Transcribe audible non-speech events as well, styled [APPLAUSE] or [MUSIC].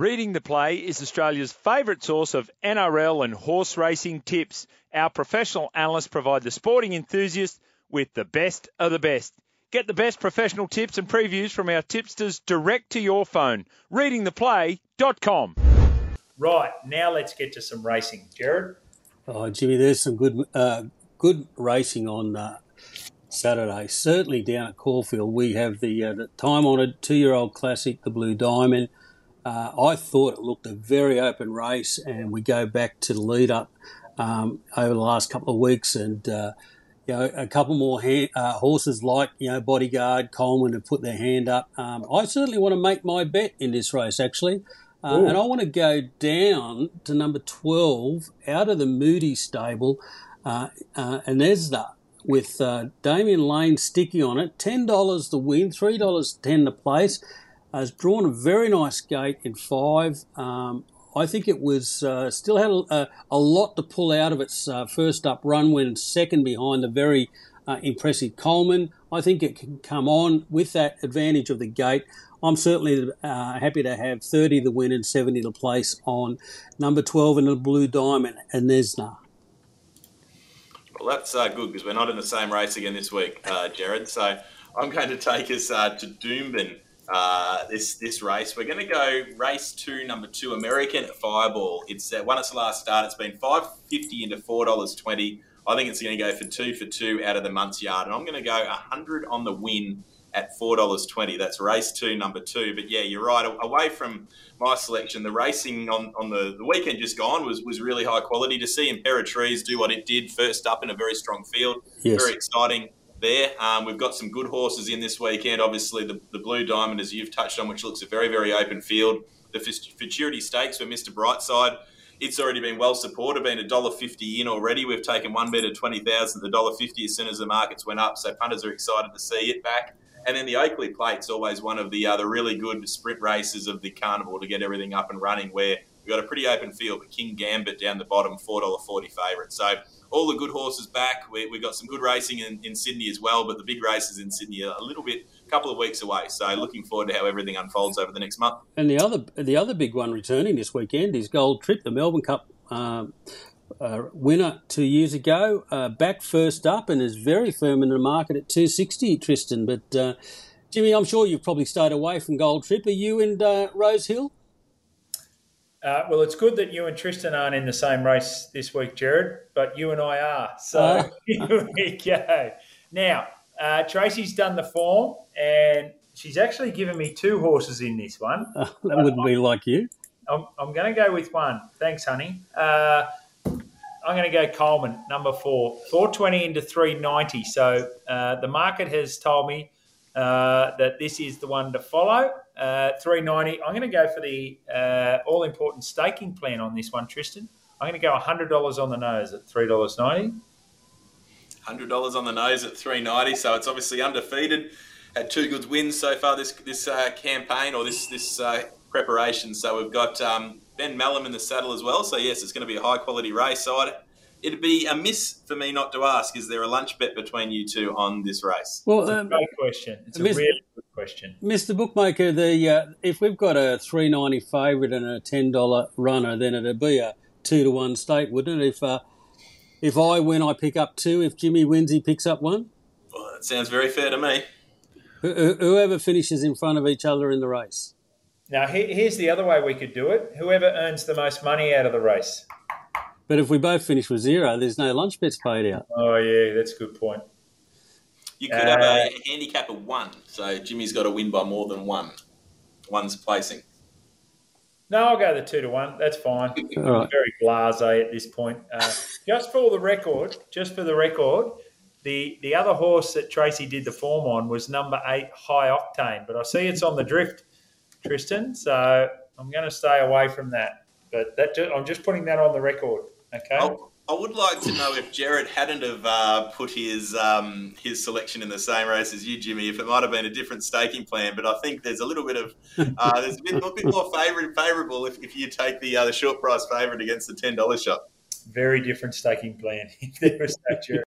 Reading the Play is Australia's favourite source of NRL and horse racing tips. Our professional analysts provide the sporting enthusiast with the best of the best. Get the best professional tips and previews from our tipsters direct to your phone. Readingtheplay.com. Right, now let's get to some racing. Gerard? Oh, Jimmy, there's some good uh, good racing on uh, Saturday. Certainly down at Caulfield, we have the, uh, the time honoured two year old classic, the Blue Diamond. Uh, I thought it looked a very open race, and we go back to the lead up um, over the last couple of weeks, and uh, you know a couple more uh, horses like you know Bodyguard, Coleman have put their hand up. Um, I certainly want to make my bet in this race actually, uh, and I want to go down to number twelve out of the Moody stable, uh, uh, Anesda with uh, Damian Lane sticky on it, ten dollars the win, three dollars ten the place has drawn a very nice gate in five. Um, I think it was uh, still had a, a, lot to pull out of its uh, first up run when second behind the very uh, impressive Coleman. I think it can come on with that advantage of the gate. I'm certainly uh, happy to have 30 the win and 70 the place on number 12 in the Blue Diamond, and Anesna. Well, that's uh, good because we're not in the same race again this week, uh, Gerard. So I'm going to take us to Doomben uh, this this race. We're going to go race two, number two, American Fireball. It's uh, won its last start. It's been five fifty into four dollars twenty. I think it's going to go for two for two out of the month's yard, and I'm going to go hundred on the win at four dollars twenty. That's race two, number two. But yeah, you're right. Away from my selection, the racing on, on the, the weekend just gone was was really high quality. To see Imperatriz do what it did first up in a very strong field, yes. very exciting there. Um, we've got some good horses in this weekend. Obviously, the, the Blue Diamond, as you've touched on, which looks a very, very open field. The Futurity Stakes for Mr. Brightside. It's already been well supported, been a dollar fifty in already. We've taken one bet of twenty thousand, the dollar fifty as soon as the markets went up. So punters are excited to see it back. And then the Oakleigh Plate's always one of the other really good sprint races of the carnival to get everything up and running. Where we've got a pretty open field, but King Gambit down the bottom, four dollar forty favourite. So all the good horses back. We, have got some good racing in, in, Sydney as well, but the big races in Sydney are a little bit, a couple of weeks away. So looking forward to how everything unfolds over the next month. And the other, the other big one returning this weekend is Gold Trip, the Melbourne Cup. Um, uh, winner two years ago, uh, back first up and is very firm in the market at 260, Tristan. But uh, Jimmy, I'm sure you've probably stayed away from Gold Trip. Are you in uh, Rose Hill? Uh, well, it's good that you and Tristan aren't in the same race this week, Gerard, but you and I are. So uh. [LAUGHS] here we go. Now, uh, Tracy's done the form, and she's actually given me two horses in this one. [LAUGHS] that wouldn't be like you. I'm, I'm going to go with one. Thanks, honey. Uh, I'm going to go Coleman, number four, 420 into 390. So uh, the market has told me uh, that this is the one to follow. Uh, 390. I'm going to go for the uh, all important staking plan on this one, Tristan. I'm going to go $100 on the nose at $3.90. $100 on the nose at 390 so it's obviously undefeated had two good wins so far this this uh, campaign or this this uh, preparation so we've got um, Ben Melham in the saddle as well so yes it's going to be a high quality race so I'd, it'd be a miss for me not to ask: Is there a lunch bet between you two on this race? Well, um, great question. It's a Mr. really good question, Mr. Bookmaker. The uh, if we've got a three ninety favourite and a ten dollar runner, then it'd be a two to one stake, wouldn't it? If uh, if I win, I pick up two. If Jimmy wins, he picks up one. Well, that sounds very fair to me. whoever finishes in front of each other in the race. Now, here's the other way we could do it. Whoever earns the most money out of the race. But if we both finish with zero, there's no lunch bets paid out. Oh yeah, that's a good point. You could uh, have a uh, handicap of one, so Jimmy's got to win by more than one. One's placing. No, I'll go the two to one. That's fine. [LAUGHS] Right. Very blasé at this point. Uh, just for the record, just for the record, the the other horse that Tracy did the form on was number eight, High Octane. But I see it's on the drift, Tristan. So I'm going to stay away from that. But that I'm just putting that on the record. Okay. I'll, I would like to know if Gerard hadn't have uh, put his um, his selection in the same race as you, Jimmy, if it might have been a different staking plan. But I think there's a little bit of uh, [LAUGHS] there's a bit, a bit more favourite favourable if, if you take the uh, the short price favourite against the ten dollars shot. Very different staking plan [LAUGHS] if there was that, Gerard.